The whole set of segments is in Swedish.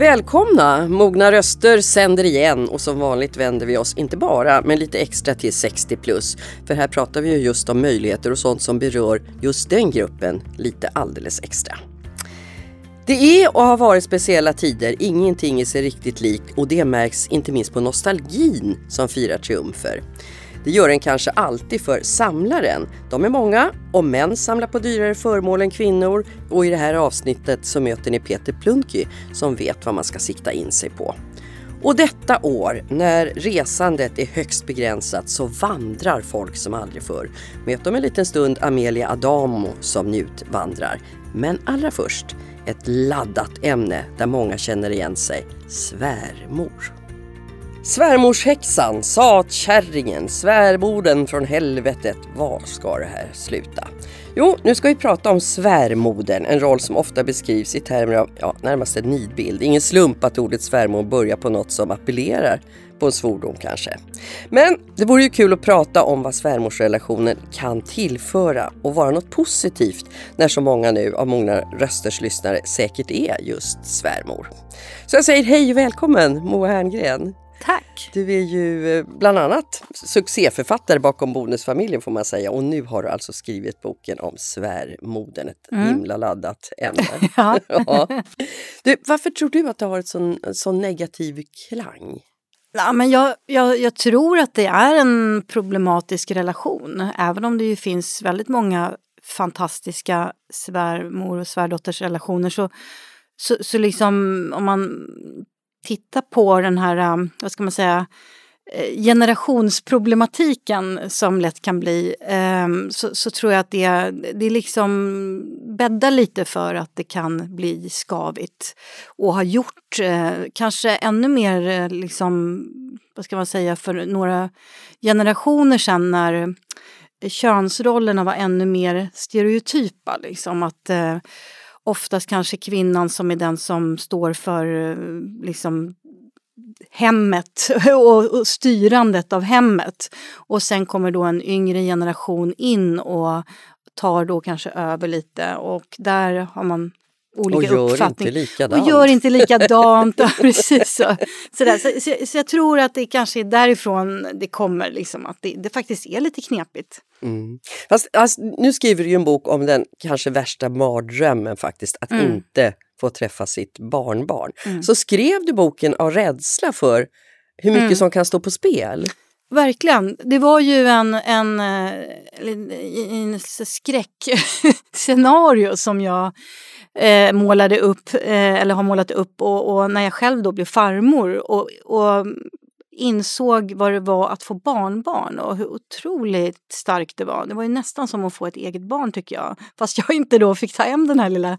Välkomna! Mogna röster sänder igen och som vanligt vänder vi oss inte bara men lite extra till 60 plus. För här pratar vi ju just om möjligheter och sånt som berör just den gruppen lite alldeles extra. Det är och har varit speciella tider, ingenting är sig riktigt lik och det märks inte minst på nostalgin som firar triumfer. Det gör den kanske alltid för samlaren. De är många och män samlar på dyrare föremål än kvinnor och i det här avsnittet så möter ni Peter Plunky som vet vad man ska sikta in sig på. Och detta år, när resandet är högst begränsat, så vandrar folk som aldrig förr. Möt om en liten stund Amelia Adamo som njutvandrar. Men allra först, ett laddat ämne där många känner igen sig, svärmor. Svärmorshäxan sa åt kärringen, svärmorden från helvetet, var ska det här sluta? Jo, nu ska vi prata om svärmodern, en roll som ofta beskrivs i termer av ja, närmast en nidbild. Ingen slump att ordet svärmor börjar på något som appellerar på en svordom kanske. Men det vore ju kul att prata om vad svärmorsrelationen kan tillföra och vara något positivt när så många nu av många rösters lyssnare säkert är just svärmor. Så jag säger hej och välkommen Moa Herngren. Tack! Du är ju eh, bland annat succéförfattare bakom Bonusfamiljen får man säga och nu har du alltså skrivit boken om svärmodern, ett mm. himla laddat ämne. ja. ja. Du, varför tror du att det har ett sån, sån negativ klang? Ja, men jag, jag, jag, tror att det är en problematisk relation, även om det ju finns väldigt många fantastiska svärmor och svärdottersrelationer så, så, så liksom om man titta på den här, um, vad ska man säga, eh, generationsproblematiken som lätt kan bli ehm, så, så, tror jag att det, det liksom bäddar lite för att det kan bli skavigt. Och har gjort eh, kanske ännu mer eh, liksom, vad ska man säga, för några generationer sedan när könsrollerna var ännu mer stereotypa. Liksom, att oftast kanske kvinnan som är den som står för liksom, hemmet och, styrandet av hemmet. Och sen kommer då en yngre generation in och tar då kanske över lite och där har man olika och uppfattningar. Och gör inte likadant. ja, precis så. Sådär. Så, så, så, jag tror att det kanske är därifrån det kommer, liksom, att det, det faktiskt är lite knepigt. Mm. Fast, alltså, nu skriver du ju en bok om den kanske värsta mardrömmen faktiskt, att mm. inte få träffa sitt barnbarn. Mm. Så skrev du boken av rädsla för hur mycket mm. som kan stå på spel? Verkligen. Det var ju en, en, en, eh, en skräckscenario som jag eh, målade upp, eh, eller har målat upp och, och, när jag själv då blev farmor och, och insåg vad det var att få barnbarn och hur otroligt starkt det var. Det var ju nästan som att få ett eget barn tycker jag. Fast jag inte då fick ta hem den här lilla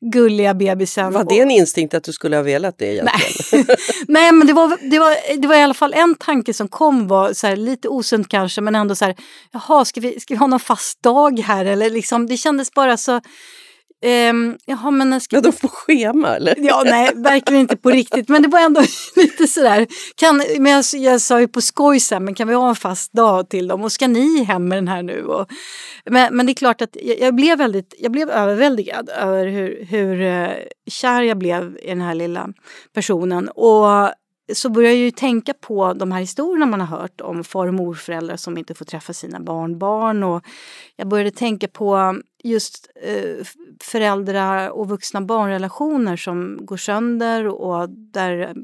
gulliga bebisen. Var det en instinkt att du skulle ha velat det egentligen? Nej, Nej men det var, det, var, det var i alla fall en tanke som kom, var så här, lite osunt kanske men ändå så här, jaha ska vi, ska vi ha någon fast dag här eller liksom, det kändes bara så Um, jaha, men ska... Ja, de får schema eller? Ja, nej, verkligen inte på riktigt. Men det var ändå lite sådär. Kan, men jag, jag sa ju på skoj sen, men kan vi ha en fast dag till dem? Och ska ni hem med den här nu? Och, men, men det är klart att jag, jag, blev väldigt, jag blev överväldigad över hur, hur uh, kär jag blev i den här lilla personen. Och så börjar jag ju tänka på de här historierna man har hört om far och morföräldrar som inte får träffa sina barnbarn. Och jag började tänka på just eh, föräldrar och vuxna barnrelationer som går sönder och där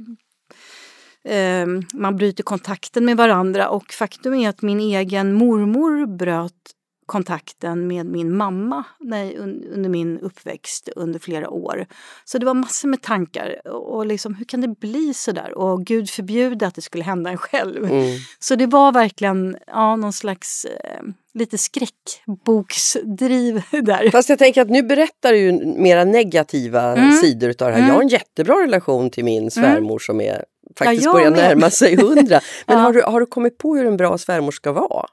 eh, man bryter kontakten med varandra. Och faktum är att min egen mormor bröt kontakten med min mamma nej, under min uppväxt under flera år. Så det var massor med tankar. Och liksom, hur kan det bli så där? Och gud förbjude att det skulle hända en själv. Mm. Så det var verkligen ja, någon slags eh, lite skräckboksdriv där. Fast jag tänker att nu berättar du ju mera negativa mm. sidor utav det här. Mm. Jag har en jättebra relation till min svärmor mm. som är faktiskt ja, börjar närma sig hundra. Men ja. har, du, har du kommit på hur en bra svärmor ska vara?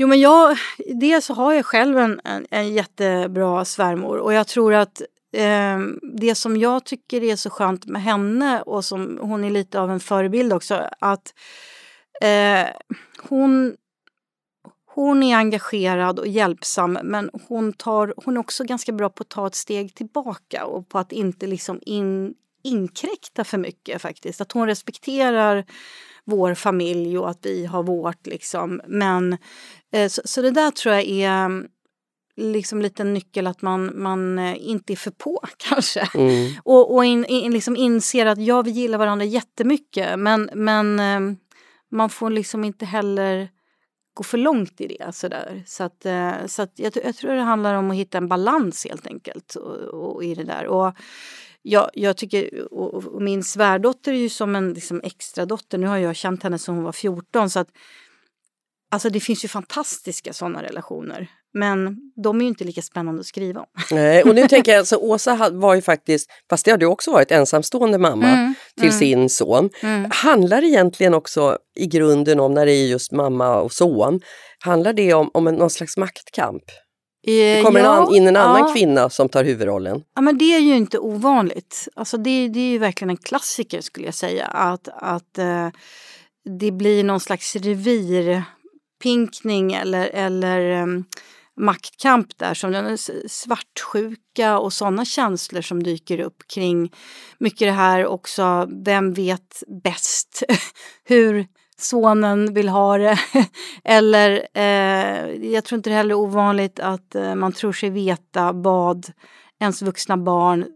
Jo men jag, dels så har jag själv en, en, en jättebra svärmor och jag tror att eh, det som jag tycker är så skönt med henne och som hon är lite av en förebild också att eh, hon hon är engagerad och hjälpsam men hon, tar, hon är också ganska bra på att ta ett steg tillbaka och på att inte liksom in, inkräkta för mycket faktiskt. Att hon respekterar vår familj och att vi har vårt liksom. Men så, så, det där tror jag är liksom lite nyckel att man, man eh, inte är för på kanske. Mm. Och, och in, in, liksom inser att ja, vi gillar varandra jättemycket men, men eh, man får liksom inte heller gå för långt i det. Sådär. Så, att, eh, så att jag, jag, tror det handlar om att hitta en balans helt enkelt och, och i det där. Och jag, jag tycker, och, och min svärdotter är ju som en liksom, extra dotter. Nu har jag känt henne sedan hon var 14 så att Alltså det finns ju fantastiska sådana relationer. Men de är ju inte lika spännande att skriva om. Nej, och nu tänker jag, alltså, Åsa var ju faktiskt, fast det har du också varit, ensamstående mamma mm, till mm, sin son. Mm. Handlar egentligen också i grunden om, när det är just mamma och son, handlar det om, om en, någon slags maktkamp? Det eh, kommer ja, in en annan ja. kvinna som tar huvudrollen. Ja, men det är ju inte ovanligt. Alltså det, det är ju verkligen en klassiker skulle jag säga. Att, att eh, det blir någon slags revirpinkning eller, eller um, maktkamp där som svartsjuka och sådana känslor som dyker upp kring mycket det här också, vem vet bäst hur sonen vill ha det. Eller eh, jag tror inte det heller är ovanligt att eh, man tror sig veta vad ens vuxna barn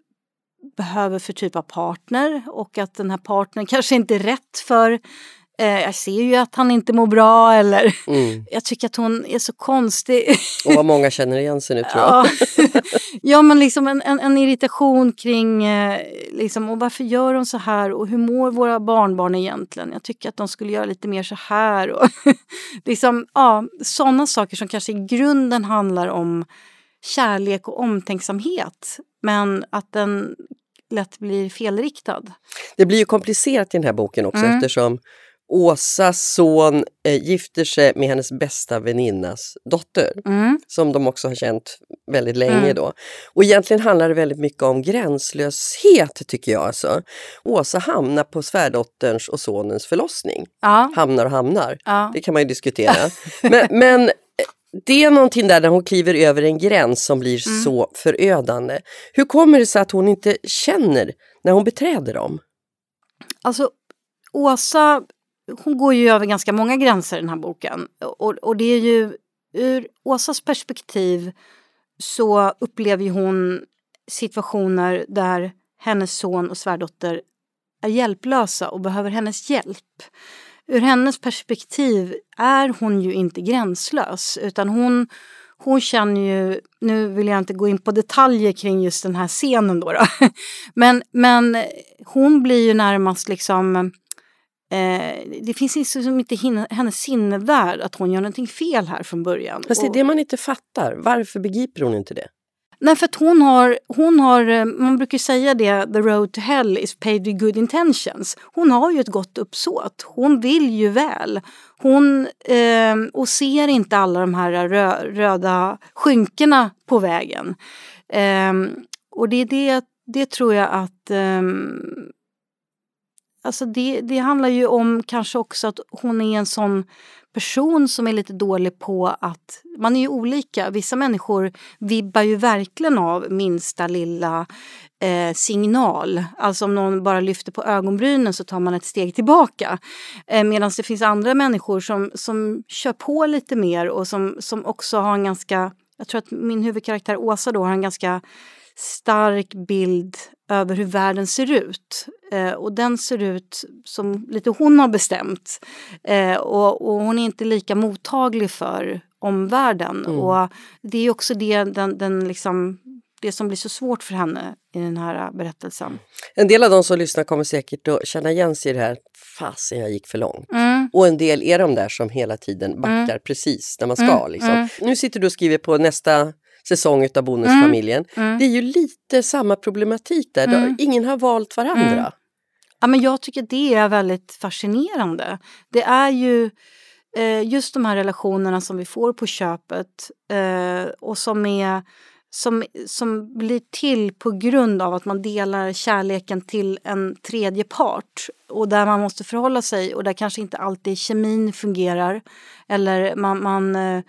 behöver för typ av partner och att den här partnern kanske inte är rätt för Eh, jag ser ju att han inte mår bra eller mm. jag tycker att hon är så konstig. Och vad många känner igen sig nu tror jag. ja men liksom en, en, en irritation kring eh, liksom, och varför gör hon så här och hur mår våra barnbarn egentligen? Jag tycker att de skulle göra lite mer så här. Och liksom, ja, sådana saker som kanske i grunden handlar om kärlek och omtänksamhet. Men att den lätt blir felriktad. Det blir ju komplicerat i den här boken också mm. eftersom Åsas son eh, gifter sig med hennes bästa väninnas dotter mm. som de också har känt väldigt länge mm. då. Och egentligen handlar det väldigt mycket om gränslöshet tycker jag. Alltså. Åsa hamnar på svärdotterns och sonens förlossning. Ja. Hamnar och hamnar, ja. det kan man ju diskutera. men, men eh, det är någonting där när hon kliver över en gräns som blir mm. så förödande. Hur kommer det sig att hon inte känner när hon beträder dem? Alltså Åsa hon går ju över ganska många gränser i den här boken. Och, och det är ju ur Åsas perspektiv så upplever hon situationer där hennes son och svärdotter är hjälplösa och behöver hennes hjälp. Ur hennes perspektiv är hon ju inte gränslös utan hon, hon känner ju, nu vill jag inte gå in på detaljer kring just den här scenen då, då. Men, men hon blir ju närmast liksom Eh, det finns liksom inte hinna, hennes sinnevärld att hon gör någonting fel här från början. Fast det är det man inte fattar. Varför begriper hon inte det? Nej, för att hon har, hon har, eh, man brukar säga det, the road to hell is paved with good intentions. Hon har ju ett gott uppsåt. Hon vill ju väl. Hon, eh, och ser inte alla de här rö, röda skynkorna på vägen. Eh, och det är det, det tror jag att eh, Alltså det, det handlar ju om kanske också att hon är en sån person som är lite dålig på att... Man är ju olika. Vissa människor vibbar ju verkligen av minsta lilla eh, signal. Alltså om någon bara lyfter på ögonbrynen så tar man ett steg tillbaka. Eh, Medan det finns andra människor som, som kör på lite mer och som, som också har en ganska... Jag tror att min huvudkaraktär Åsa då har en ganska stark bild över hur världen ser ut. Eh, och den ser ut som lite hon har bestämt. Eh, och, och, hon är inte lika mottaglig för omvärlden. Mm. Och det är också det, den, den liksom, det som blir så svårt för henne i den här berättelsen. En del av de som lyssnar kommer säkert att känna igen sig i det här, fasen jag gick för långt. Mm. Och en del är de där som hela tiden backar mm. precis när man ska. Mm. Liksom. Mm. Nu sitter du och skriver på nästa säsong av Bonusfamiljen. Mm. Mm. Det är ju lite samma problematik där, mm. ingen har valt varandra. Mm. Ja, men jag tycker det är väldigt fascinerande. Det är ju eh, just de här relationerna som vi får på köpet eh, och som är som, som blir till på grund av att man delar kärleken till en tredje part och där man måste förhålla sig och där kanske inte alltid kemin fungerar eller man, man eh,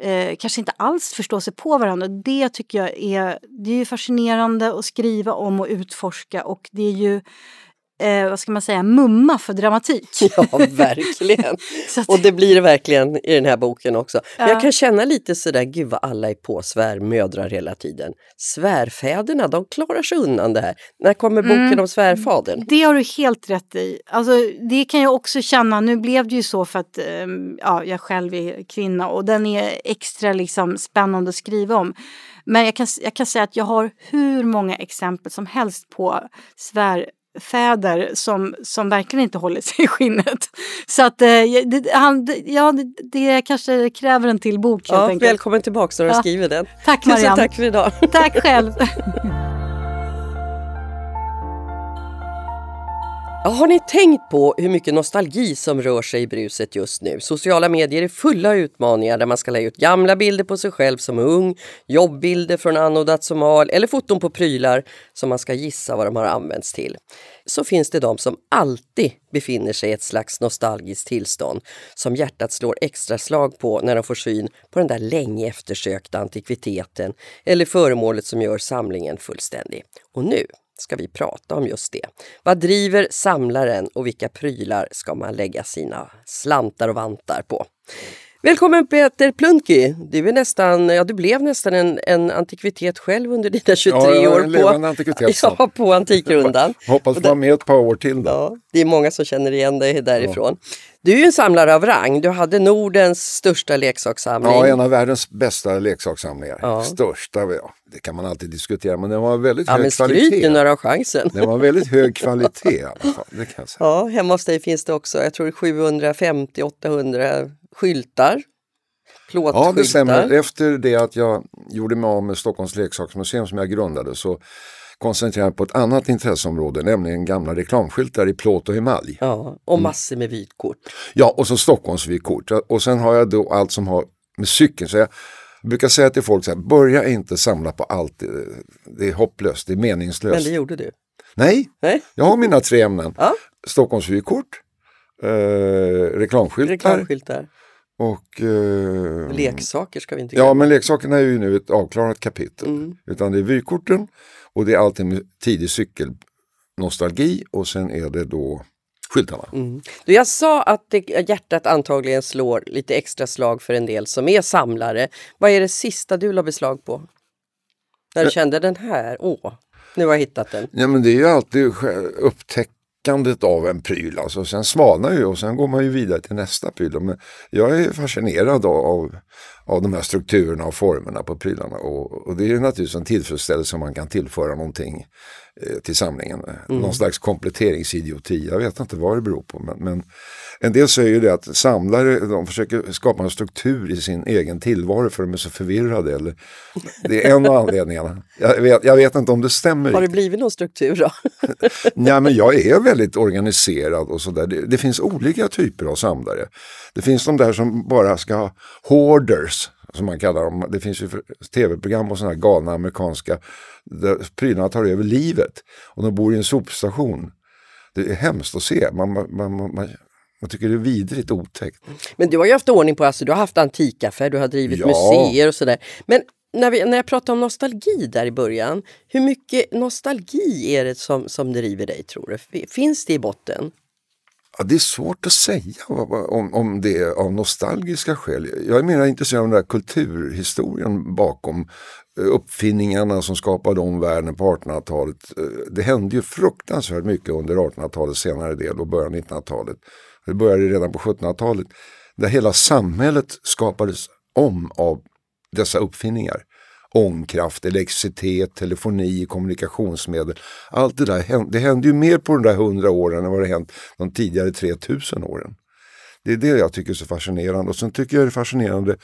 eh, kanske inte alls förstår sig på varandra. Det tycker jag är, det är ju fascinerande att skriva om och utforska och det är ju eh, vad ska man säga, mumma för dramatik. Ja, verkligen. Att- Och det blir det verkligen i den här boken också. Men Ja. jag kan känna lite sådär, gud vad alla är på svärmödrar hela tiden. Svärfäderna, de klarar sig undan det här. När kommer boken Mm. om svärfadern? Det har du helt rätt i. Alltså, det kan jag också känna. Nu blev det ju så för att ehm, ja, jag själv är kvinna och den är extra liksom, spännande att skriva om. Men jag kan, jag kan säga att jag har hur många exempel som helst på svärfäder som, som verkligen inte håller sig i skinnet. Så att eh, det, han, ja, det, det kanske kräver en till bok Ja, välkommen tillbaka när du Ja. skriver den. Tack Tusen Marianne. tack för idag. Tack själv. Har ni tänkt på hur mycket nostalgi som rör sig i bruset just nu? Sociala medier är fulla av utmaningar där man ska lägga ut gamla bilder på sig själv som ung, jobbbilder från anno dazumal eller foton på prylar som man ska gissa vad de har använts till. Så finns det de som alltid befinner sig i ett slags nostalgiskt tillstånd som hjärtat slår extra slag på när de får syn på den där länge eftersökta antikviteten eller föremålet som gör samlingen fullständig. Och nu ska vi prata om just det. Vad driver samlaren och vilka prylar ska man lägga sina slantar och vantar på? Välkommen Peter Plunky! Du, är nästan, ja, du blev nästan en, en antikvitet själv under dina 23 Ja, jag är år levande antikvitet, så. ja, på Antikrundan. Hoppas vara med ett par år till. Då. Ja, det är många som känner igen dig därifrån. Du är ju en samlare av rang. Du hade Nordens största leksakssamling. Ja, en av världens bästa leksakssamlingar. Ja. Största, ja, det kan man alltid diskutera, men den var väldigt ja, hög men skryt kvalitet. nu när du har chansen. Den var väldigt hög kvalitet i alla fall, det kan jag säga. Ja, hemma hos dig finns det också, jag tror 750-800 skyltar. Ja, det stämmer. Efter det att jag gjorde mig av med Stockholms leksaksmuseum som jag grundade så koncentrerade jag på ett annat intresseområde, nämligen gamla reklamskyltar i plåt och emalj. Ja, och massor med vytkort. Ja, och så Stockholmsvykort. Och sen har jag då allt som har med cykeln. Så jag brukar säga till folk så här, börja inte samla på allt. Det- är hopplöst, det är meningslöst. Men det gjorde du. Nej, Nej? jag har mina tre ämnen. Ja. Stockholmsvykort, eh, reklamskyltar Reklamskyltar. Och... Eh, Leksaker ska vi inte ja, glömma. men leksakerna är ju nu ett avklarat kapitel. Mm. Utan det är vykorten och det är alltid med tidig cykelnostalgi och sen är det då skyltarna. Mm. Du, jag sa att det, hjärtat antagligen slår lite extra slag för en del som är samlare. Vad är det sista du la beslag på? När du Eh. kände den här, åh, nu har jag hittat den. Ja men det är ju alltid sj- upptäckandet av en pryl. Alltså, sen svalnar ju och sen går man ju vidare till nästa pryl. Men jag är fascinerad av, av, de här strukturerna och formerna på prylarna. Och, och det är ju naturligtvis en tillfredsställelse om man kan tillföra någonting eh, till samlingen. Någon slags kompletteringsidioti. Jag vet inte vad det beror på. Men, men en del säger det att samlare de försöker skapa en struktur i sin egen tillvaro för de är så förvirrade. Eller, det är en av anledningarna. Jag vet, jag vet inte om det stämmer. Har det blivit någon struktur då? Ja, men jag är väldigt organiserad och sådär. Det, det finns olika typer av samlare. Det finns de där som bara ska ha hoarders, som man kallar dem. Det finns ju tv-program och sådana här galna amerikanska där prylarna tar över livet. Och de bor i en sopstation. Det är hemskt att se. Man, man, man, man, man tycker det är vidrigt otäckt. Men du har ju haft ordning på, alltså du har haft antikaffär, du har drivit Ja. museer och sådär. Men när, vi, när jag pratade om nostalgi där i början, hur mycket nostalgi är det som, som driver dig tror du? Finns det i botten? Ja, det är svårt att säga om, om det är av nostalgiska skäl. Jag är mer intresserad av den där kulturhistorien bakom uppfinningarna som skapade om världen på 1800-talet. Eh, det hände ju fruktansvärt mycket under 1800-talets senare del och början av 1900-talet. Det började redan på 1700-talet. Där hela samhället skapades om av dessa uppfinningar. Ångkraft, elektricitet, telefoni, kommunikationsmedel. Allt det där hände, det hände ju mer på de där hundra åren än vad det hänt de tidigare 3000 åren. Det är det jag tycker är så fascinerande. Och sen tycker jag det är fascinerande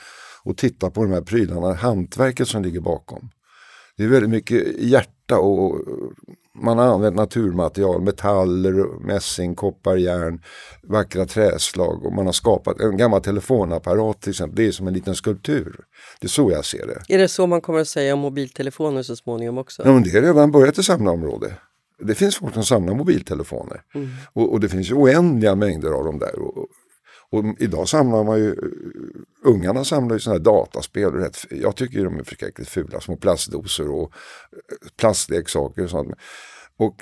att titta på de här prylarna, hantverket som ligger bakom. Det är väldigt mycket hjärta och man har använt naturmaterial, metaller, mässing, koppar, järn, vackra träslag och man har skapat en gammal telefonapparat till exempel. Det är som en liten skulptur. Det är så jag ser det. Är det så man kommer att säga om mobiltelefoner så småningom också? Ja, men det är redan börjat i samlarområde. Det finns folk som samlar mobiltelefoner. Och, och det finns oändliga mängder av dem där. Och, och idag samlar man ju, eh, ungarna samlar ju sådana här dataspel. Rätt, jag tycker de är förskräckligt fula, små plastdosor och eh, plastleksaker och sånt. Och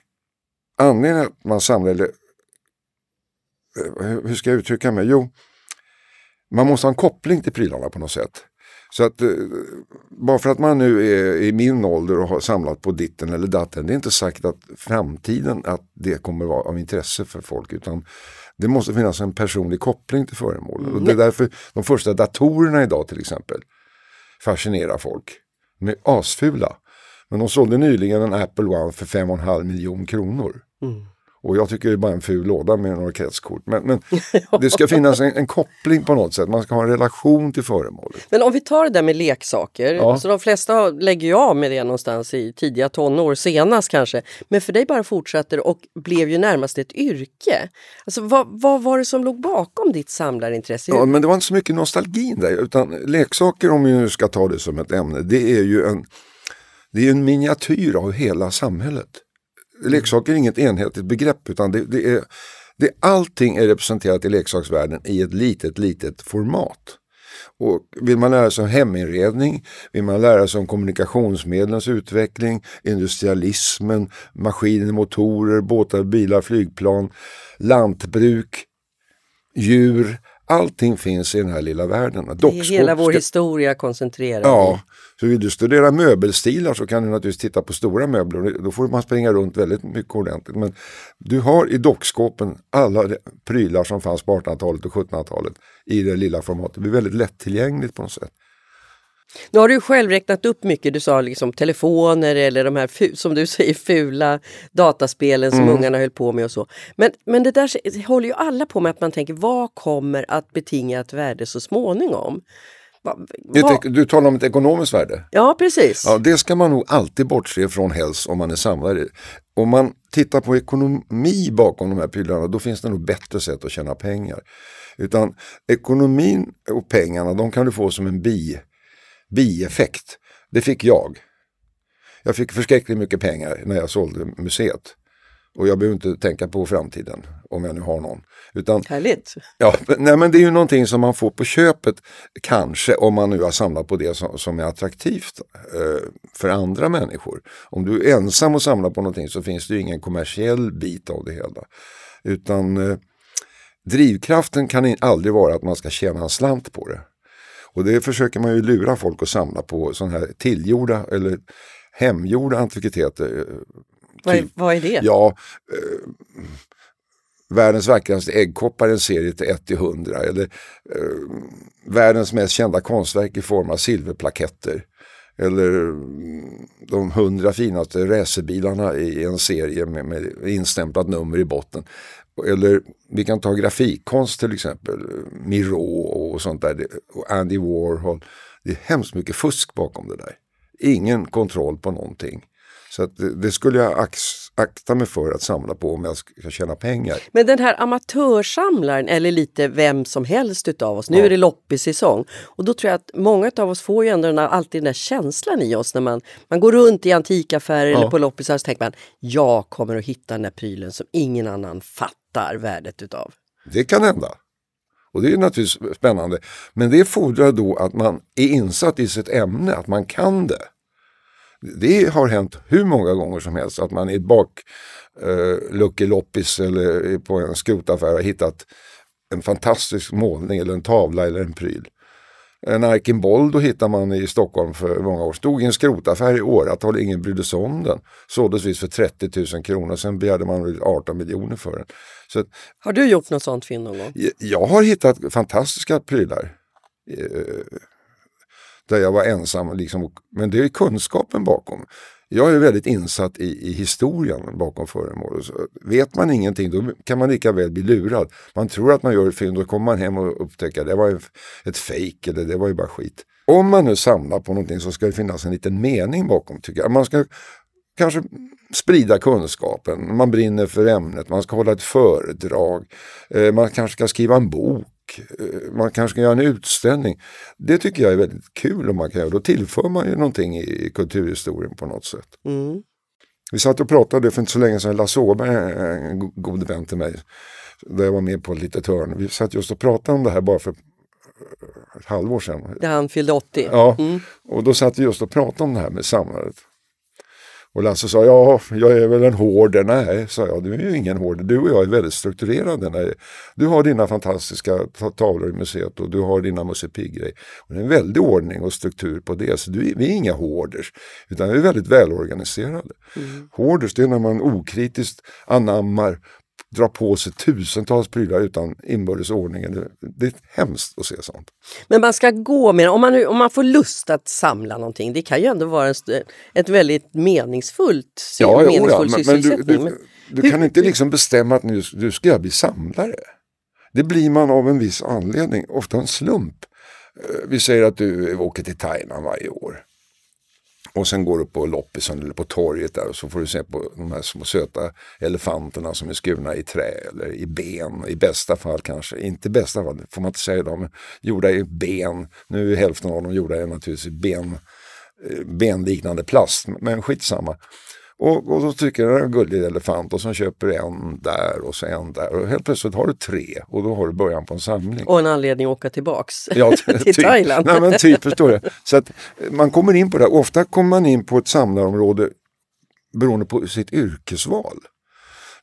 anledningen att man samlar, eller eh, hur ska jag uttrycka mig? Jo, man måste ha en koppling till prylarna på något sätt. Så att bara för att man nu är i min ålder och har samlat på ditten eller datten, det är inte sagt att framtiden att det kommer vara av intresse för folk utan det måste finnas en personlig koppling till föremålen. Och det är därför de första datorerna idag till exempel fascinerar folk. De är asfula. Men de sålde nyligen en Apple One för 5,5 miljoner kronor. Mm. Och jag tycker det är bara en ful låda med några kretskort. Men, men det ska finnas en, en, koppling på något sätt. Man ska ha en relation till föremålet. Men om vi tar det där med leksaker. Ja. Alltså de flesta lägger ju av med det någonstans i tidiga tonår, senast kanske. Men för dig bara fortsätter och blev ju närmast ett yrke. Alltså, vad, vad var det som låg bakom ditt samlarintresse? Ja, men det var inte så mycket nostalgin där. Utan leksaker, om vi nu ska ta det som ett ämne, det är ju en, det är en miniatyr av hela samhället leksaker är inget enhetligt begrepp utan det, det är, det, allting är representerat i leksaksvärlden i ett litet, litet format. Och vill man lära sig om heminredning, vill man lära sig om kommunikationsmedlens utveckling, industrialismen, maskiner, motorer, båtar, bilar, flygplan, lantbruk, djur, Allting finns i den här lilla världen. Dockskåp hela vår historia koncentrerad Ja, så vill du studera möbelstilar så kan du naturligtvis titta på stora möbler. Då får man springa runt väldigt mycket ordentligt. Men du har i dockskåpen alla prylar som fanns på 1800-talet och 1700-talet i det lilla formatet. Det blir väldigt lättillgängligt på något sätt. Nu har du själv räknat upp mycket. Du sa liksom telefoner eller de här som du säger fula dataspelen som mm. ungarna höll på med och så. Men, men det där håller ju alla på med att man tänker vad kommer att betinga ett värde så småningom? Va, va? Du talar om ett ekonomiskt värde? Ja, precis. Ja, det ska man nog alltid bortse från helst om man är samlare. Om man tittar på ekonomi bakom de här prylarna då finns det nog bättre sätt att tjäna pengar. Utan ekonomin och pengarna de kan du få som en bi bieffekt. Det fick jag. Jag fick förskräckligt mycket pengar när jag sålde museet. Och jag behöver inte tänka på framtiden om jag nu har någon. Utan, Härligt! Ja, nej, men det är ju någonting som man får på köpet kanske om man nu har samlat på det som, som är attraktivt eh, för andra människor. Om du är ensam och samlar på någonting så finns det ju ingen kommersiell bit av det hela. Utan eh, drivkraften kan aldrig vara att man ska tjäna en slant på det. Och det försöker man ju lura folk att samla på sådana här tillgjorda eller hemgjorda antikviteter. Vad är, typ- vad är det? Ja, eh, världens vackraste äggkoppar en serie till 1 till 100 eller eh, världens mest kända konstverk i form av silverplaketter. Eller mm, de hundra finaste racerbilarna i en serie med, med instämplat nummer i botten. Eller vi kan ta grafikkonst till exempel, Miro och sånt där, och Andy Warhol. Det är hemskt mycket fusk bakom det där. Ingen kontroll på någonting. Så det, det, skulle jag akta mig för att samla på om jag ska tjäna pengar. Men den här amatörsamlaren, eller lite vem som helst utav oss, nu ja. är det loppissäsong. Och då tror jag att många av oss får ju ändå den här, alltid den där känslan i oss när man, man går runt i antikaffärer ja. eller på loppisar så tänker man, jag kommer att hitta den där prylen som ingen annan fattar värdet utav. Det kan hända. Och det är naturligtvis spännande. Men det fordrar då att man är insatt i sitt ämne, att man kan det. Det har hänt hur många gånger som helst att man i ett eh, eller på en skrotaffär har hittat en fantastisk målning eller en tavla eller en pryl. En Arkenbold hittar man i Stockholm för många år. Stod i en skrotaffär i åratal, ingen brydde sig om den. Såldes visst för 30 000 kronor, sen begärde man 18 miljoner för den. Så, har du gjort något sånt fynd någon gång? Jag, jag har hittat fantastiska prylar. Eh, där jag var ensam. Liksom, men det är kunskapen bakom. Jag är väldigt insatt i, i historien bakom föremål. vet man ingenting då kan man lika väl bli lurad. Man tror att man gör ett fynd och då kommer man hem och upptäcker att det var ett fejk eller det var ju bara skit. Om man nu samlar på någonting så ska det finnas en liten mening bakom tycker jag. Man ska kanske sprida kunskapen, man brinner för ämnet, man ska hålla ett föredrag, eh, man kanske ska skriva en bok Eh, man kanske ska göra en utställning. Det tycker jag är väldigt kul om man kan göra. Då tillför man ju någonting i kulturhistorien på något sätt. Mm. Vi satt och pratade för inte så länge sedan, Lasse Åberg, en god vän till mig, där jag var med på ett litet hörn. Vi satt just och pratade om det här bara för ett halvår sedan. Där han fyllde 80. Ja, och då satt vi just och pratade om det här med samlandet. Och Lasse sa, ja, jag är väl en hoarder. Nej, sa jag, du är ju ingen hoarder. Du och jag är väldigt strukturerade. Nej. Du har dina fantastiska ta- tavlor i museet och du har dina Musse Pigg-grej. Det är en väldig ordning och struktur på det. Så du, vi är inga hoarders, utan vi är väldigt välorganiserade. Hoarders, det är när man okritiskt anammar drar på sig tusentals prylar utan inbördes ordning. Det, det är hemskt att se sånt. Men man ska gå med om man, om man får lust att samla någonting. Det kan ju ändå vara en, ett väldigt meningsfullt sy- jo, meningsfull men, men du, sysselsättning. du, Men du hur- kan inte liksom bestämma att nu, nu ska jag bli samlare. Det blir man av en viss anledning, ofta en slump. Eh, Vi säger att du åker till Thailand varje år. Och sen går du på loppisen eller på torget där och så får du se på de här små söta elefanterna som är skurna i trä eller i ben. I bästa fall kanske, inte i bästa fall, det får man inte säga idag, men gjorda i ben. Nu är hälften av dem gjorda i naturligtvis ben, eh, benliknande plast, men skitsamma. Och, och då tycker jag en gullig elefant och så köper en där och så en där och helt plötsligt har du tre och då har du början på en samling. Och en anledning att åka tillbaks Ja, till typ. Thailand. Nej, men typ, förstår du. Så att man kommer in på det. här. Ofta kommer man in på ett samlarområde beroende på sitt yrkesval.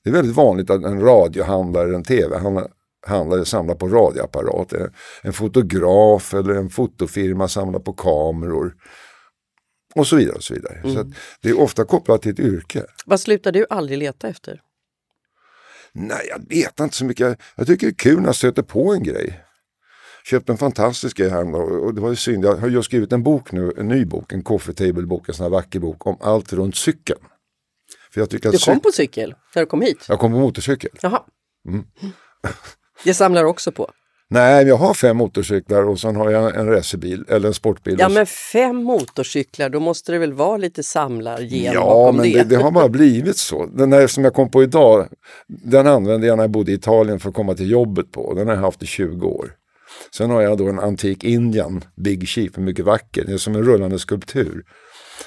Det är väldigt vanligt att en radiohandlare, en tv-handlare samlar på radioapparater. En fotograf eller en fotofirma samlar på kameror. Och så vidare. Och så vidare. Så att det är ofta kopplat till ett yrke. Vad slutar du aldrig leta efter? Nej, jag vet inte så mycket. Jag tycker det är kul när jag stöter på en grej. Köpte en fantastisk grej häromdagen och det var ju synd. Jag har just skrivit en bok nu, en ny bok, en coffee table bok, en sån här vacker bok om allt runt cykeln. För jag tycker att Du kom på cykel när du kom hit? Jag kom på motorcykel. Jaha. Mm. Det samlar också på? Nej, jag har fem motorcyklar och sen har jag en racerbil eller en sportbil. Ja men fem motorcyklar, då måste det väl vara lite samlargen Ja, bakom men det? det, det har bara blivit så. Den där som jag kom på idag, den använde jag när jag bodde i Italien för att komma till jobbet på. Den har jag haft i 20 år. Sen har jag då en antik Indian, Big Chief, mycket vacker. Det är som en rullande skulptur.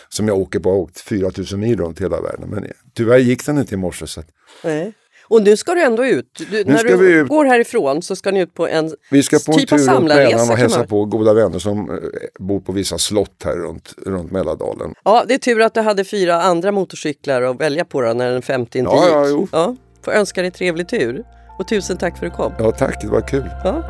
Som jag åker på, jag har åkt 4000 mil runt hela världen. Men tyvärr gick den inte i morse. Så att Nej. Och nu ska du ändå ut. Du, när du ut. går härifrån så ska ni ut på en vi ska på en typ av tur runt. Mälaren och hälsa på goda vänner som eh, bor på vissa slott här runt, runt Mälardalen. Ja, det är tur att du hade fyra andra motorcyklar att välja på då, när den femte inte Ja, gick. ja, jo. ja, får önska dig trevlig tur. Och tusen tack för att du kom. Ja tack, det var kul. Ja.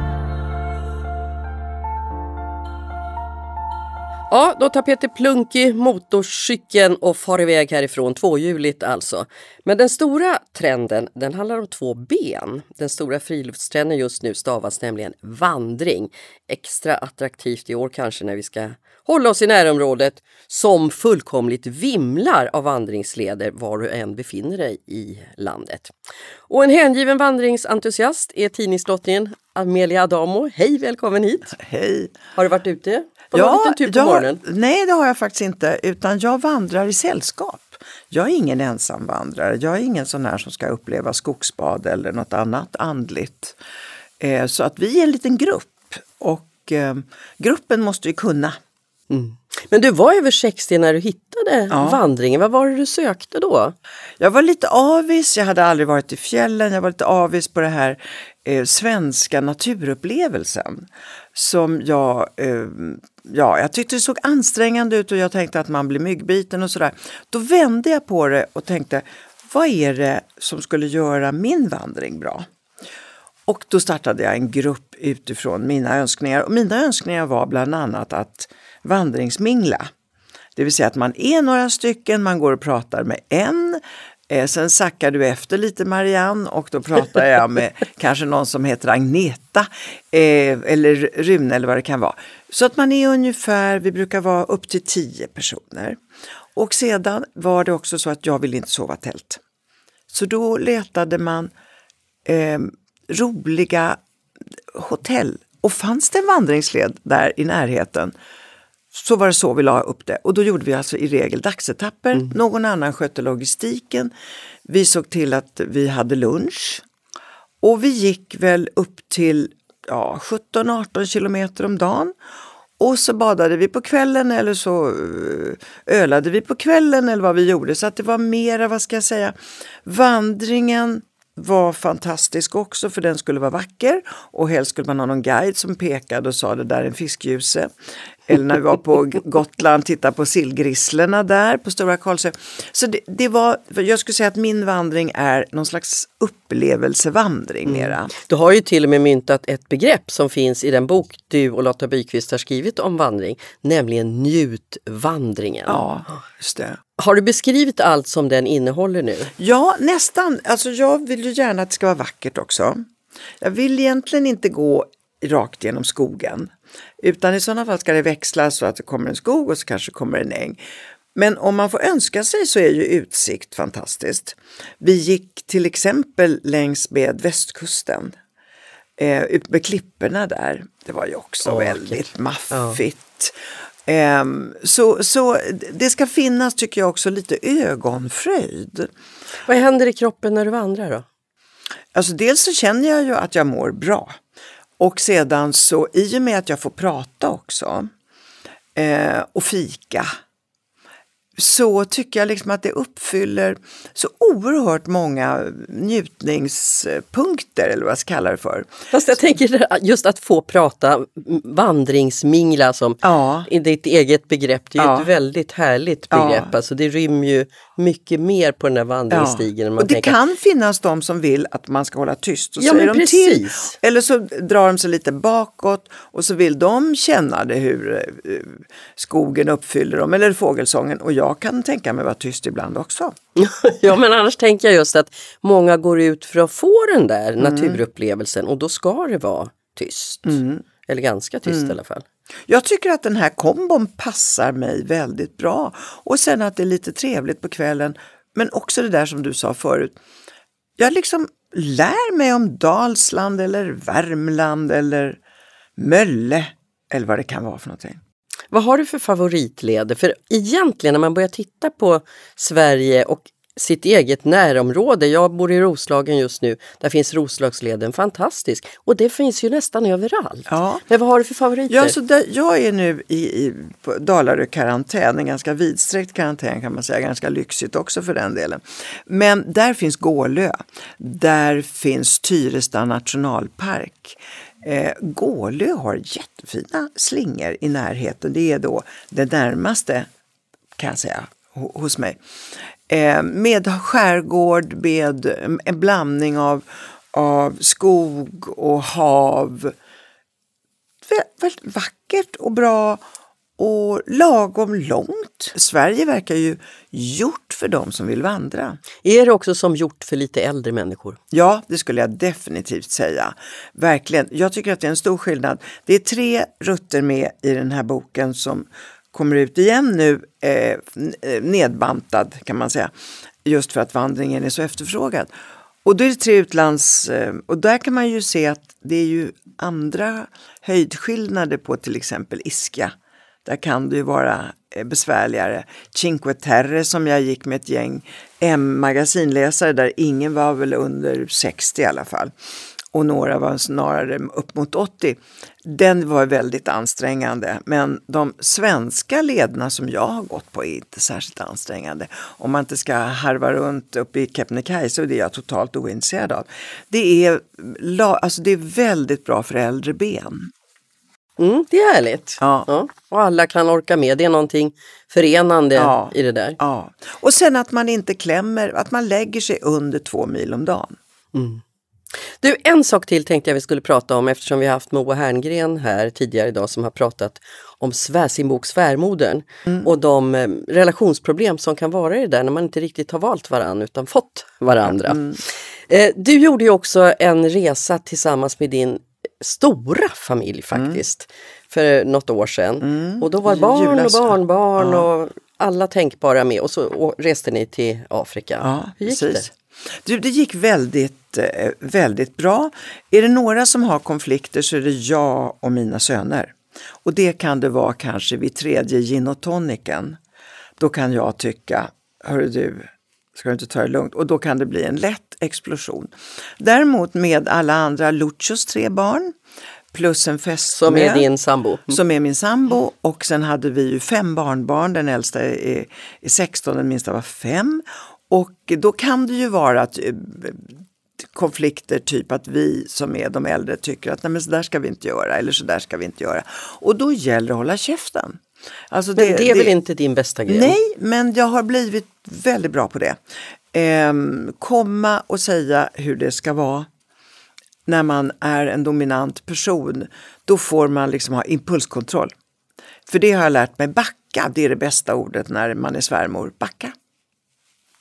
Ja, då tar Peter Plunky motorcykeln och far iväg härifrån, tvåhjuligt alltså. Men den stora trenden, den handlar om två ben. Den stora friluftstrenden just nu stavas nämligen vandring. Extra attraktivt i år kanske när vi ska hålla oss i närområdet som fullkomligt vimlar av vandringsleder var du än befinner dig i landet. Och en hängiven vandringsentusiast är tidningsdrottningen Amelia Adamo. Hej, välkommen hit! Hej! Har du varit ute på någon liten tur på jag- morgonen? Nej, det har jag faktiskt inte, utan jag vandrar i sällskap. Jag är ingen ensamvandrare, jag är ingen sån här som ska uppleva skogsbad eller något annat andligt. Eh, så att vi är en liten grupp och eh, gruppen måste ju kunna. Men du var över 60 när du hittade Ja. vandringen. Vad var det du sökte då? Jag var lite avis, jag hade aldrig varit i fjällen, jag var lite avis på det här eh, svenska naturupplevelsen. Som jag, eh, ja, jag tyckte det såg ansträngande ut och jag tänkte att man blir myggbiten och sådär. Då vände jag på det och tänkte, vad är det som skulle göra min vandring bra? Och då startade jag en grupp utifrån mina önskningar. Och mina önskningar var bland annat att vandringsmingla. Det vill säga att man är några stycken, man går och pratar med en. Eh, sen sackar du efter lite Marianne och då pratar jag med kanske någon som heter Agneta eh, eller Rune eller vad det kan vara. Så att man är ungefär, vi brukar vara upp till tio personer. Och sedan var det också så att jag ville inte sova tält. Så då letade man eh, roliga hotell. Och fanns det en vandringsled där i närheten så var det så vi la upp det. Och då gjorde vi alltså i regel dagsetapper. Någon annan skötte logistiken. Vi såg till att vi hade lunch. Och vi gick väl upp till ja, 17-18 kilometer om dagen. Och så badade vi på kvällen eller så eh, ölade vi på kvällen eller vad vi gjorde. Så att det var mera, vad ska jag säga, vandringen var fantastisk också för den skulle vara vacker och helst skulle man ha någon guide som pekade och sa det där är en fiskljuse. Eller när vi var på Gotland, titta på sillgrisslorna där på Stora Karlsö. Så det, det, var, jag skulle säga att min vandring är någon slags upplevelsevandring mm. mera. Du har ju till och med myntat ett begrepp som finns i den bok du och Lotta Byqvist har skrivit om vandring, nämligen njutvandringen. Ja, just det. Har du beskrivit allt som den innehåller nu? Ja, nästan. Alltså jag vill ju gärna att det ska vara vackert också. Jag vill egentligen inte gå rakt genom skogen. Utan i sådana fall ska det växla så att det kommer en skog och så kanske kommer en äng. Men om man får önska sig så är ju utsikt fantastiskt. Vi gick till exempel längs med västkusten. Eh, ut med klipporna där. Det var ju också oh, väldigt maffigt. Eh, så, så det ska finnas, tycker jag, också lite ögonfröjd. Vad händer i kroppen när du vandrar då? Alltså dels så känner jag ju att jag mår bra. Och sedan så i och med att jag får prata också eh, och fika så tycker jag liksom att det uppfyller så oerhört många njutningspunkter eller vad jag ska kalla det för. Fast jag tänker just att få prata vandringsmingla som ja. i ditt eget begrepp, det är ja. ett väldigt härligt begrepp. Ja. Alltså det rymmer ju mycket mer på den här vandringsstigen. Ja. Och det tänker. kan finnas de som vill att man ska hålla tyst och ja, säger de precis. till. Eller så drar de sig lite bakåt och så vill de känna det hur eh, skogen uppfyller dem eller fågelsången och jag kan tänka mig vara tyst ibland också. ja men annars tänker jag just att många går ut för att få den där mm. naturupplevelsen och då ska det vara tyst. Mm. Eller ganska tyst mm. i alla fall. Jag tycker att den här kombon passar mig väldigt bra. Och sen att det är lite trevligt på kvällen. Men också det där som du sa förut. Jag liksom lär mig om Dalsland eller Värmland eller Mölle eller vad det kan vara för någonting. Vad har du för favoritleder? För egentligen när man börjar titta på Sverige och sitt eget närområde. Jag bor i Roslagen just nu. Där finns Roslagsleden, fantastisk. Och det finns ju nästan överallt. Ja. Men vad har du för favoriter? Ja, så där, jag är nu i, i Dalarö karantän, en ganska vidsträckt karantän kan man säga, ganska lyxigt också för den delen. Men där finns Gålö, där finns Tyresta nationalpark. Eh, Gålö har jättefina slingor i närheten. Det är då det närmaste kan jag säga hos mig. Eh, med skärgård, med en blandning av, av skog och hav. Väldigt vackert och bra och lagom långt. Sverige verkar ju gjort för dem som vill vandra. Är det också som gjort för lite äldre människor? Ja, det skulle jag definitivt säga. Verkligen. Jag tycker att det är en stor skillnad. Det är tre rutter med i den här boken som kommer ut igen nu, eh, nedbantad kan man säga, just för att vandringen är så efterfrågad. Och då är det tre utlands... Eh, och där kan man ju se att det är ju andra höjdskillnader på till exempel Ischia. Där kan det ju vara eh, besvärligare. Cinque Terre som jag gick med ett gäng M-magasinläsare där ingen var väl under 60 i alla fall och några var snarare upp mot 80. Den var väldigt ansträngande men de svenska lederna som jag har gått på är inte särskilt ansträngande. Om man inte ska harva runt uppe i Kebnekaise och det är jag totalt ointresserad av. Det är, alltså det är väldigt bra för äldre ben. Mm, det är härligt. Ja. ja. Och alla kan orka med. Det är någonting förenande ja. i det där. Ja. Och sen att man inte klämmer, att man lägger sig under två mil om dagen. Mm. Du, en sak till tänkte jag vi skulle prata om eftersom vi har haft Moa Herngren här tidigare idag som har pratat om svär, sin bok Svärmodern mm. och de eh, relationsproblem som kan vara i det där när man inte riktigt har valt varann utan fått varandra. Mm. Eh, du gjorde ju också en resa tillsammans med din stora familj faktiskt mm. för något år sedan. Mm. Och då var barn och barnbarn ja. och alla tänkbara med och så reste ni till Afrika. Ja, Hur gick precis. det? Du, det gick väldigt, eh, väldigt bra. Är det några som har konflikter så är det jag och mina söner. Och det kan det vara kanske vid tredje gin och tonicen. Då kan jag tycka, hörru du, ska du inte ta det lugnt? Och då kan det bli en lätt explosion. Däremot med alla andra, Luchos tre barn, plus en fästmö. Som är din sambo? Mm. Som är min sambo. Och sen hade vi ju fem barnbarn, den äldsta är, är 16, den minsta var fem. Och då kan det ju vara att eh, konflikter, typ att vi som är de äldre tycker att nej men så där ska vi inte göra eller så där ska vi inte göra. Och då gäller det att hålla käften. Alltså det, men det är väl inte din bästa grej? Nej, men jag har blivit väldigt bra på det. Ehm, komma och säga hur det ska vara när man är en dominant person, då får man liksom ha impulskontroll. För det har jag lärt mig, backa, det är det bästa ordet när man är svärmor. Backa.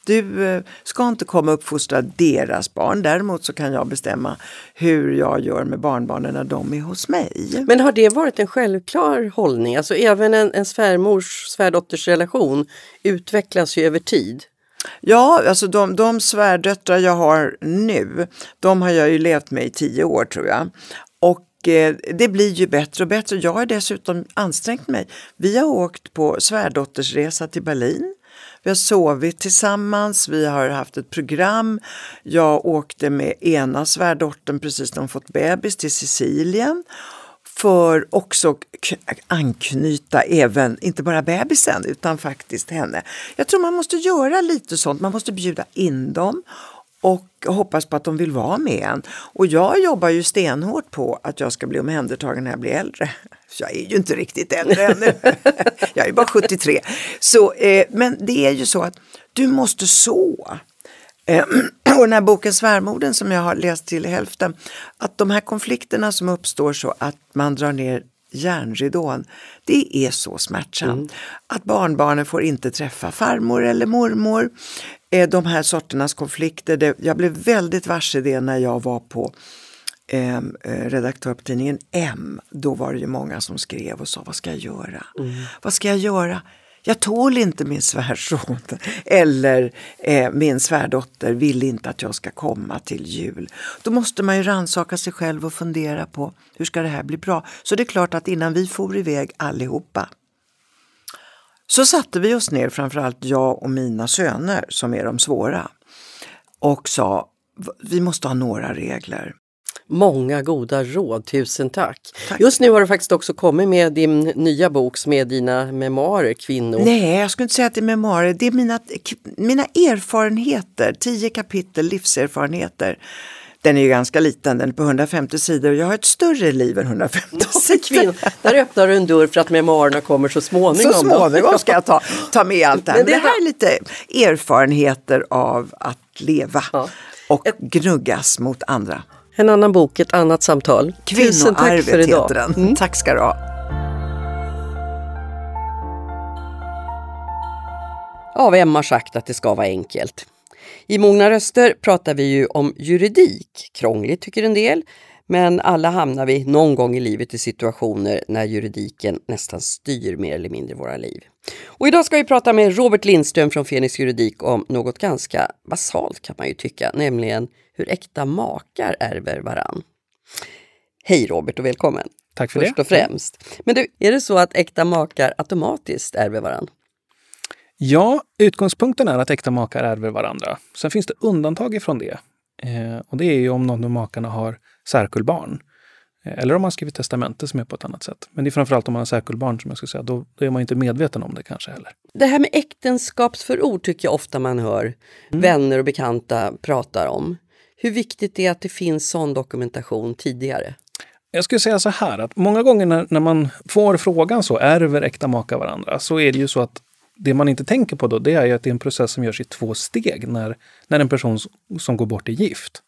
Du eh, ska inte komma och uppfostra deras barn. Däremot så kan jag bestämma hur jag gör med barnbarnen när de är hos mig. Men har det varit en självklar hållning? Alltså även en, en svärmors svärdotters relation utvecklas ju över tid. Ja, alltså de, de svärdöttrar jag har nu, de har jag ju levt med i tio år tror jag. Och eh, det blir ju bättre och bättre. Jag har dessutom ansträngt mig. Vi har åkt på svärdottersresa till Berlin. Vi har sovit tillsammans, vi har haft ett program. Jag åkte med ena svärdottern precis när hon fått bebis till Sicilien för också anknyta även, inte bara bebisen, utan faktiskt henne. Jag tror man måste göra lite sånt, man måste bjuda in dem och hoppas på att de vill vara med en. Och jag jobbar ju stenhårt på att jag ska bli omhändertagen när jag blir äldre. Jag är ju inte riktigt äldre ännu. jag är bara 73. Så, eh, men det är ju så att du måste så. Eh, och den här boken Svärmorden som jag har läst till hälften, att de här konflikterna som uppstår så att man drar ner järnridån, det är så smärtsamt. Mm. Att barnbarnen får inte träffa farmor eller mormor. Eh, de här sorternas konflikter, det, jag blev väldigt varse det när jag var på ehm, eh, redaktör på tidningen M. Då var det ju många som skrev och sa, vad ska jag göra? Mm. Vad ska jag göra? jag tål inte min svärson eller eh, min svärdotter vill inte att jag ska komma till jul. Då måste man ju ransaka sig själv och fundera på hur ska det här bli bra. Så det är klart att innan vi for iväg allihopa så satte vi oss ner, framförallt jag och mina söner som är de svåra och sa vi måste ha några regler. Många goda råd, tusen tack. tack. Just nu har du faktiskt också kommit med din nya bok som är dina memoarer, Kvinnor. Nej, jag skulle inte säga att det är memoarer. Det är mina, mina erfarenheter, tio kapitel livserfarenheter. Den är ju ganska liten, den är på 150 sidor och jag har ett större liv än 150 sidor. Där öppnar du en dörr för att memoarerna kommer så småningom. Så småningom ska jag ta, ta med allt det här. Men det, Men det här är lite erfarenheter av att leva ja. och gnuggas mot andra. En annan bok, ett annat samtal. Kvinnoarvet för idag. heter den. Mm. Tack ska du ha. Ja, vem har sagt att det ska vara enkelt? I Mogna röster pratar vi ju om juridik. Krångligt tycker en del, men alla hamnar vi någon gång i livet i situationer när juridiken nästan styr mer eller mindre våra liv. Och idag ska vi prata med Robert Lindström från Fenix Juridik om något ganska basalt kan man ju tycka, nämligen hur äkta makar ärver varann. Hej Robert och välkommen! Tack för Först det. och främst. Men du, är det så att äkta makar automatiskt ärver varann? Ja, utgångspunkten är att äkta makar ärver varandra. Sen finns det undantag ifrån det. Eh, och det är ju om någon av makarna har särkullbarn. Eh, eller om man skrivit testamente som är på ett annat sätt. Men det är framförallt om man har särkullbarn som jag skulle säga, då, då, är man inte medveten om det kanske heller. Det här med äktenskapsförord tycker jag ofta man hör mm. vänner och bekanta pratar om. Hur viktigt är att det finns sån dokumentation tidigare? Jag skulle säga så här att många gånger när, när man får frågan så, ärver äkta makar varandra? Så är det ju så att det man inte tänker på då, det är ju att det är en process som görs i två steg när, när en person som går bort är gift.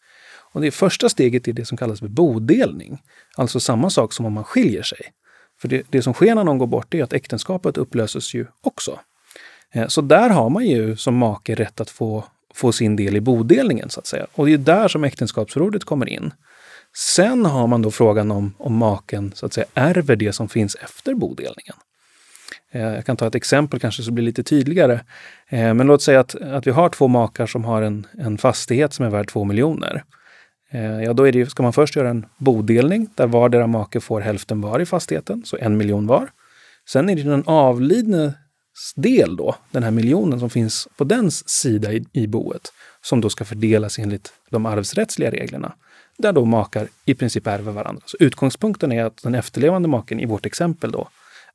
Och det första steget är det som kallas för bodelning. Alltså samma sak som om man skiljer sig. För det, det som sker när någon går bort är att äktenskapet upplöses ju också. Eh, så där har man ju som make rätt att få, få sin del i bodelningen så att säga. Och det är där som äktenskapsförordet kommer in. Sen har man då frågan om, om maken så att säga ärver det som finns efter bodelningen. Eh, jag kan ta ett exempel kanske så blir lite tydligare. Eh, men låt säga att, att vi har två makar som har en, en fastighet som är värd två miljoner. Eh, ja, då är det, ska man först göra en bodelning där vardera make får hälften var i fastigheten, så en miljon var. Sen är det den avlidnes del då, den här miljonen som finns på dens sida i, i boet, som då ska fördelas enligt de arvsrättsliga reglerna, där då makar i princip ärver varandra. Så utgångspunkten är att den efterlevande maken i vårt exempel då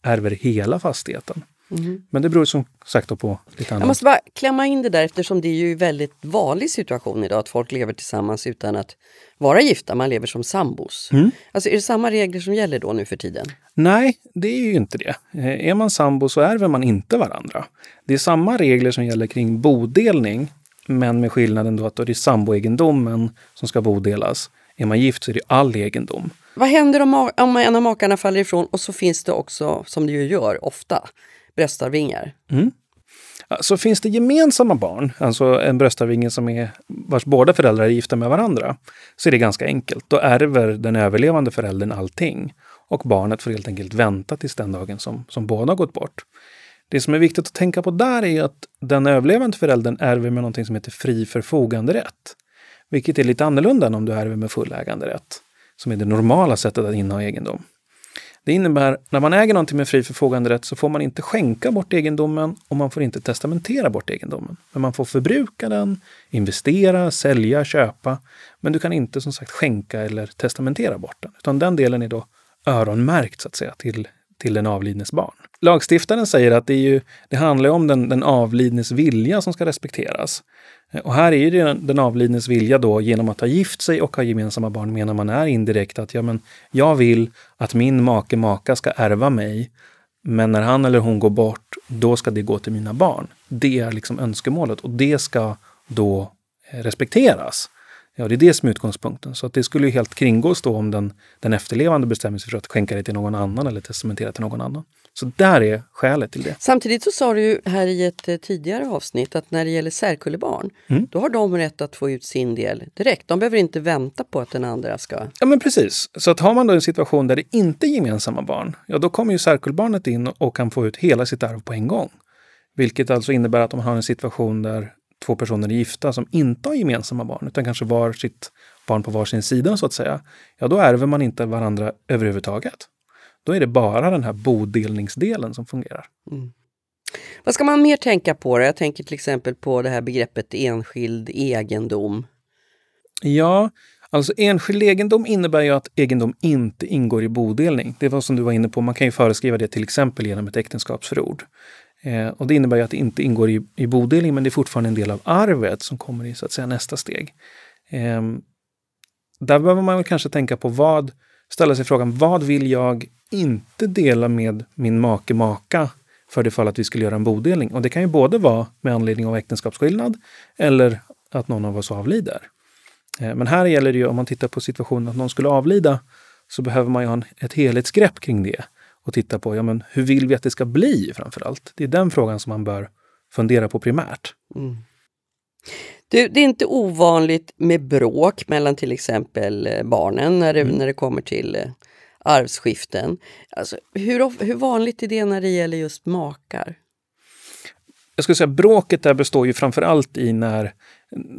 ärver hela fastigheten. Mm. Men det beror som sagt på lite annat. Jag måste bara klämma in det där eftersom det är ju en väldigt vanlig situation idag att folk lever tillsammans utan att vara gifta, man lever som sambos. Mm. Alltså är det samma regler som gäller då nu för tiden? Nej, det är ju inte det. Eh, är man sambo så ärver man inte varandra. Det är samma regler som gäller kring bodelning, men med skillnaden då att då är det samboegendomen som ska bodelas. Är man gift så är det all egendom. Vad händer om, om en av makarna faller ifrån och så finns det också, som det ju gör ofta, bröstarvingar? Mm. Så finns det gemensamma barn, alltså en bröstarvinge som är, vars båda föräldrar är gifta med varandra, så är det ganska enkelt. Då ärver den överlevande föräldern allting och barnet får helt enkelt vänta tills den dagen som, som båda har gått bort. Det som är viktigt att tänka på där är att den överlevande föräldern ärver med något som heter fri förfoganderätt. Vilket är lite annorlunda än om du ärver med fulläganderätt, som är det normala sättet att inneha egendom. Det innebär när man äger någonting med fri förfoganderätt så får man inte skänka bort egendomen och man får inte testamentera bort egendomen. Men man får förbruka den, investera, sälja, köpa. Men du kan inte som sagt skänka eller testamentera bort den. Utan den delen är då öronmärkt så att säga till, till den avlidnes barn. Lagstiftaren säger att det, är ju, det handlar om den, den avlidnes vilja som ska respekteras. Eh, och här är ju den, den avlidnes vilja då genom att ha gift sig och ha gemensamma barn menar man är indirekt att ja, men jag vill att min make maka ska ärva mig. Men när han eller hon går bort, då ska det gå till mina barn. Det är liksom önskemålet och det ska då eh, respekteras. Ja, det är det som är utgångspunkten. Så att det skulle ju helt kringgås då om den, den efterlevande bestämmer sig för att skänka det till någon annan eller testamentera till någon annan. Så där är skälet till det. Samtidigt så sa du ju här i ett eh, tidigare avsnitt att när det gäller särkullebarn, mm. då har de rätt att få ut sin del direkt. De behöver inte vänta på att den andra ska... Ja men precis. Så att har man då en situation där det inte är gemensamma barn, ja då kommer ju särkullbarnet in och kan få ut hela sitt arv på en gång. Vilket alltså innebär att om man har en situation där två personer är gifta som inte har gemensamma barn, utan kanske var sitt barn på varsin sida så att säga, ja då ärver man inte varandra överhuvudtaget. Då är det bara den här bodelningsdelen som fungerar. Mm. Vad ska man mer tänka på? Då? Jag tänker till exempel på det här begreppet enskild egendom. Ja, alltså enskild egendom innebär ju att egendom inte ingår i bodelning. Det var som du var inne på, man kan ju föreskriva det till exempel genom ett äktenskapsförord. Eh, och det innebär ju att det inte ingår i, i bodelning, men det är fortfarande en del av arvet som kommer i så att säga nästa steg. Eh, där behöver man väl kanske tänka på vad, ställa sig frågan, vad vill jag inte dela med min make, maka för det fall att vi skulle göra en bodelning? Och det kan ju både vara med anledning av äktenskapsskillnad eller att någon av oss avlider. Eh, men här gäller det ju, om man tittar på situationen att någon skulle avlida, så behöver man ju ha ett helhetsgrepp kring det och titta på ja, men hur vill vi att det ska bli framför allt. Det är den frågan som man bör fundera på primärt. Mm. Du, det är inte ovanligt med bråk mellan till exempel eh, barnen när det, mm. när det kommer till eh, arvsskiften. Alltså, hur, hur vanligt är det när det gäller just makar? Jag skulle säga bråket där består ju framför allt i när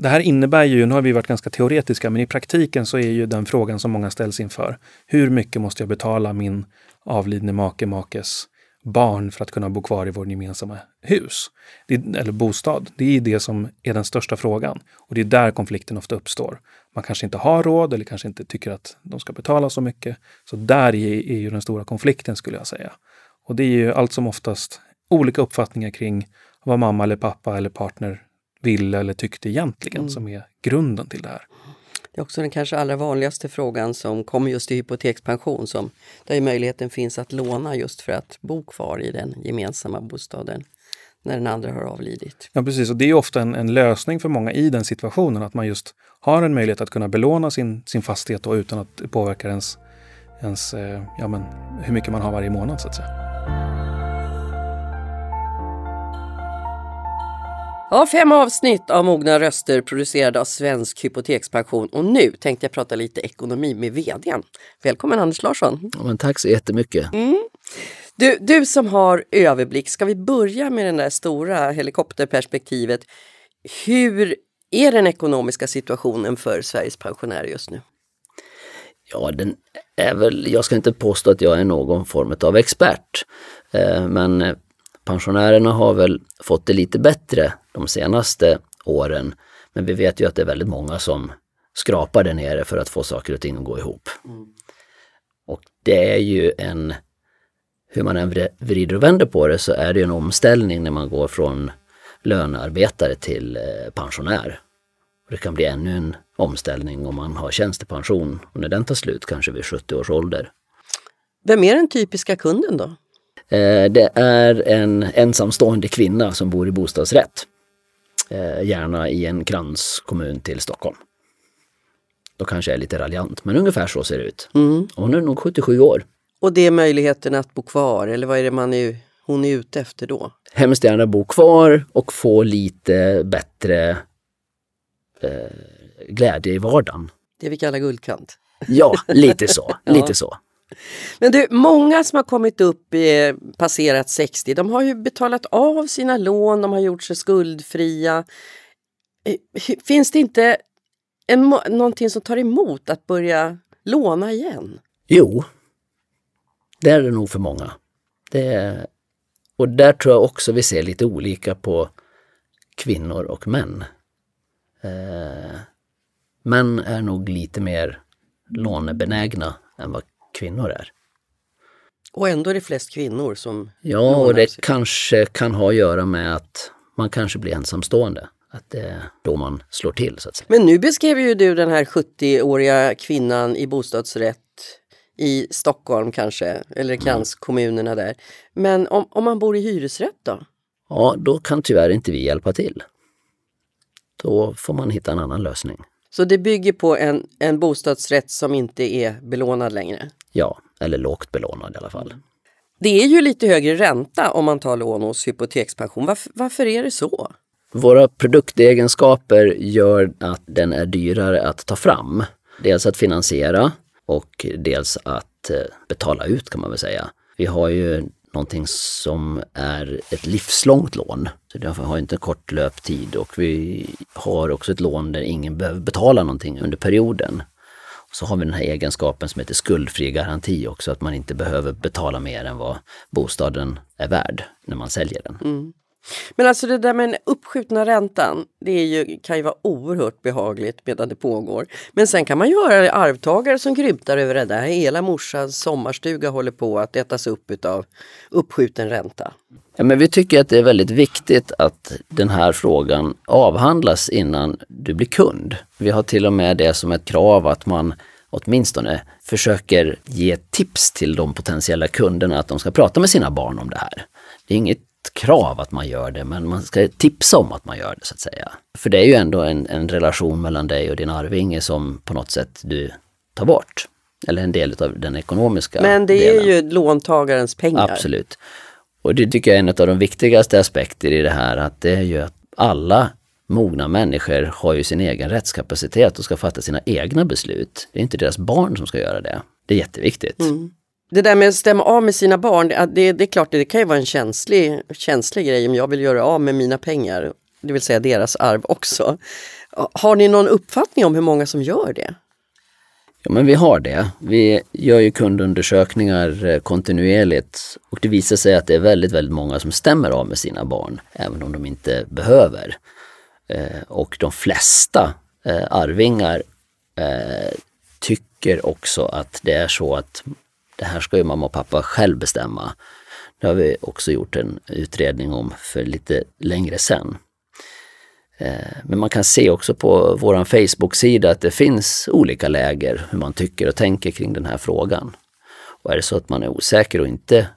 det här innebär ju, nu har vi varit ganska teoretiska, men i praktiken så är ju den frågan som många ställs inför. Hur mycket måste jag betala min avlidne make, makes barn för att kunna bo kvar i vårt gemensamma hus? Det, eller bostad. Det är det som är den största frågan. Och det är där konflikten ofta uppstår. Man kanske inte har råd eller kanske inte tycker att de ska betala så mycket. Så där är, ju den stora konflikten skulle jag säga. Och det är ju allt som oftast olika uppfattningar kring vad mamma eller pappa eller partner ville eller tyckte egentligen mm. som är grunden till det här. Det är också den kanske allra vanligaste frågan som kommer just i hypotekspension, som, där möjligheten finns att låna just för att bo kvar i den gemensamma bostaden när den andra har avlidit. Ja precis, och det är ofta en, en, lösning för många i den situationen, att man just har en möjlighet att kunna belåna sin, sin fastighet då, utan att det påverkar ens, ens eh, ja, men, hur mycket man har varje månad så att säga. Ja, fem avsnitt av Mogna röster producerade av Svensk Hypotekspension och nu tänkte jag prata lite ekonomi med vdn. Välkommen Anders Larsson! Ja, men tack så jättemycket! Mm. Du, du som har överblick, ska vi börja med det där stora helikopterperspektivet. Hur är den ekonomiska situationen för Sveriges pensionärer just nu? Ja, den är väl, jag ska inte påstå att jag är någon form av expert, eh, men pensionärerna har väl fått det lite bättre de senaste åren. Men vi vet ju att det är väldigt många som skrapar där nere för att få saker och ting att gå ihop. Mm. Och det är ju en hur man än vrider och vänder på det så är det en omställning när man går från lönearbetare till eh, pensionär. Det kan bli ännu en omställning om man har tjänstepension och när den tar slut, kanske vid 70 års ålder. Vem är den typiska kunden då? Eh, det är en ensamstående kvinna som bor i bostadsrätt. Eh, gärna i en kranskommun till Stockholm. Då kanske jag är lite raljant, men ungefär så ser det ut. Mm. Hon är nog 77 år. Och det är möjligheten att bo kvar, eller vad är det man är, hon är ute efter då? Hemskt gärna bo kvar och få lite bättre eh, glädje i vardagen. Det vi kallar guldkant. Ja, lite så. ja. lite så. Men du, många som har kommit upp, eh, passerat 60, de har ju betalat av sina lån, de har gjort sig skuldfria. Eh, finns det inte en, någonting som tar emot att börja låna igen? Jo, det är det nog för många. Det, och där tror jag också vi ser lite olika på kvinnor och män. Eh, män är nog lite mer lånebenägna än vad kvinnor är. Och ändå är det flest kvinnor som Ja, och det kanske kan ha att göra med att man kanske blir ensamstående. Att det är då man slår till så att säga. Men nu beskrev ju du den här 70-åriga kvinnan i bostadsrätt i Stockholm kanske, eller kranskommunerna mm. där. Men om, om man bor i hyresrätt då? Ja, då kan tyvärr inte vi hjälpa till. Då får man hitta en annan lösning. Så det bygger på en, en bostadsrätt som inte är belånad längre? Ja, eller lågt belånad i alla fall. Det är ju lite högre ränta om man tar lån hos Hypotekspension. Varför, varför är det så? Våra produktegenskaper gör att den är dyrare att ta fram. Dels att finansiera och dels att eh, betala ut kan man väl säga. Vi har ju någonting som är ett livslångt lån. Så det har inte en kort löptid och vi har också ett lån där ingen behöver betala någonting under perioden. Och så har vi den här egenskapen som heter skuldfri garanti också, att man inte behöver betala mer än vad bostaden är värd när man säljer den. Mm. Men alltså det där med den uppskjutna räntan, det är ju, kan ju vara oerhört behagligt medan det pågår. Men sen kan man ju höra arvtagare som grymtar över det där. Hela morsans sommarstuga håller på att ätas upp av uppskjuten ränta. Ja, men vi tycker att det är väldigt viktigt att den här frågan avhandlas innan du blir kund. Vi har till och med det som ett krav att man åtminstone försöker ge tips till de potentiella kunderna att de ska prata med sina barn om det här. Det är inget krav att man gör det, men man ska tipsa om att man gör det så att säga. För det är ju ändå en, en relation mellan dig och din arvinge som på något sätt du tar bort. Eller en del av den ekonomiska Men det delen. är ju låntagarens pengar. Absolut. Och det tycker jag är en av de viktigaste aspekter i det här, att det är ju att alla mogna människor har ju sin egen rättskapacitet och ska fatta sina egna beslut. Det är inte deras barn som ska göra det. Det är jätteviktigt. Mm. Det där med att stämma av med sina barn, det, det är klart det kan ju vara en känslig, känslig grej om jag vill göra av med mina pengar, det vill säga deras arv också. Har ni någon uppfattning om hur många som gör det? Ja, men vi har det. Vi gör ju kundundersökningar eh, kontinuerligt och det visar sig att det är väldigt, väldigt många som stämmer av med sina barn, även om de inte behöver. Eh, och de flesta eh, arvingar tycker också att det är så att det här ska ju mamma och pappa själv bestämma. Det har vi också gjort en utredning om för lite längre sen. Eh, men man kan se också på vår Facebook-sida att det finns olika läger hur man tycker och tänker kring den här frågan. Och är det så att man är osäker och inte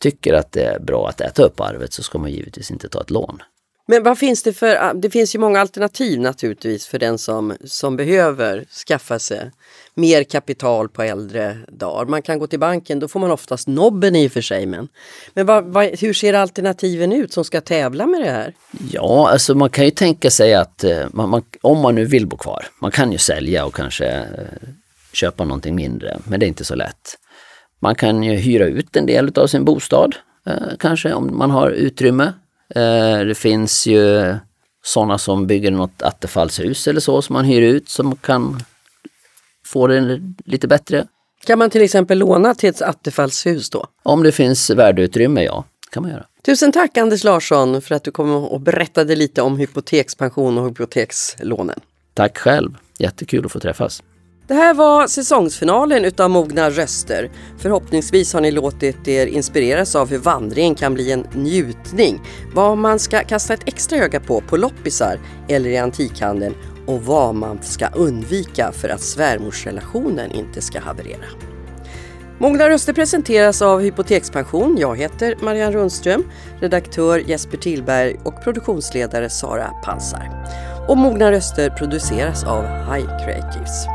tycker att det är bra att äta upp arvet så ska man givetvis inte ta ett lån. Men vad finns det för, ah, det finns ju många alternativ naturligtvis för den som, som behöver skaffa sig mer kapital på äldre dagar. Man kan gå till banken, då får man oftast nobben i och för sig. Men, men vad, vad, hur ser alternativen ut som ska tävla med det här? Ja, alltså man kan ju tänka sig att eh, man, man, om man nu vill bo kvar, man kan ju sälja och kanske eh, köpa någonting mindre, men det är inte så lätt. Man kan ju hyra ut en del av sin bostad, eh, kanske om man har utrymme. Det finns ju sådana som bygger något attefallshus eller så som man hyr ut som kan få det lite bättre. Kan man till exempel låna till ett attefallshus då? Om det finns värdeutrymme, ja. kan man göra. Tusen tack Anders Larsson för att du kom och berättade lite om hypotekspension och hypotekslånen. Tack själv, jättekul att få träffas. Det här var säsongsfinalen utav Mogna röster. Förhoppningsvis har ni låtit er inspireras av hur vandringen kan bli en njutning, vad man ska kasta ett extra öga på på loppisar eller i antikhandeln och vad man ska undvika för att svärmorsrelationen inte ska haverera. Mogna röster presenteras av Hypotekspension. Jag heter Marianne Rundström, redaktör Jesper Tillberg och produktionsledare Sara Pansar. Och Mogna röster produceras av High Creatives.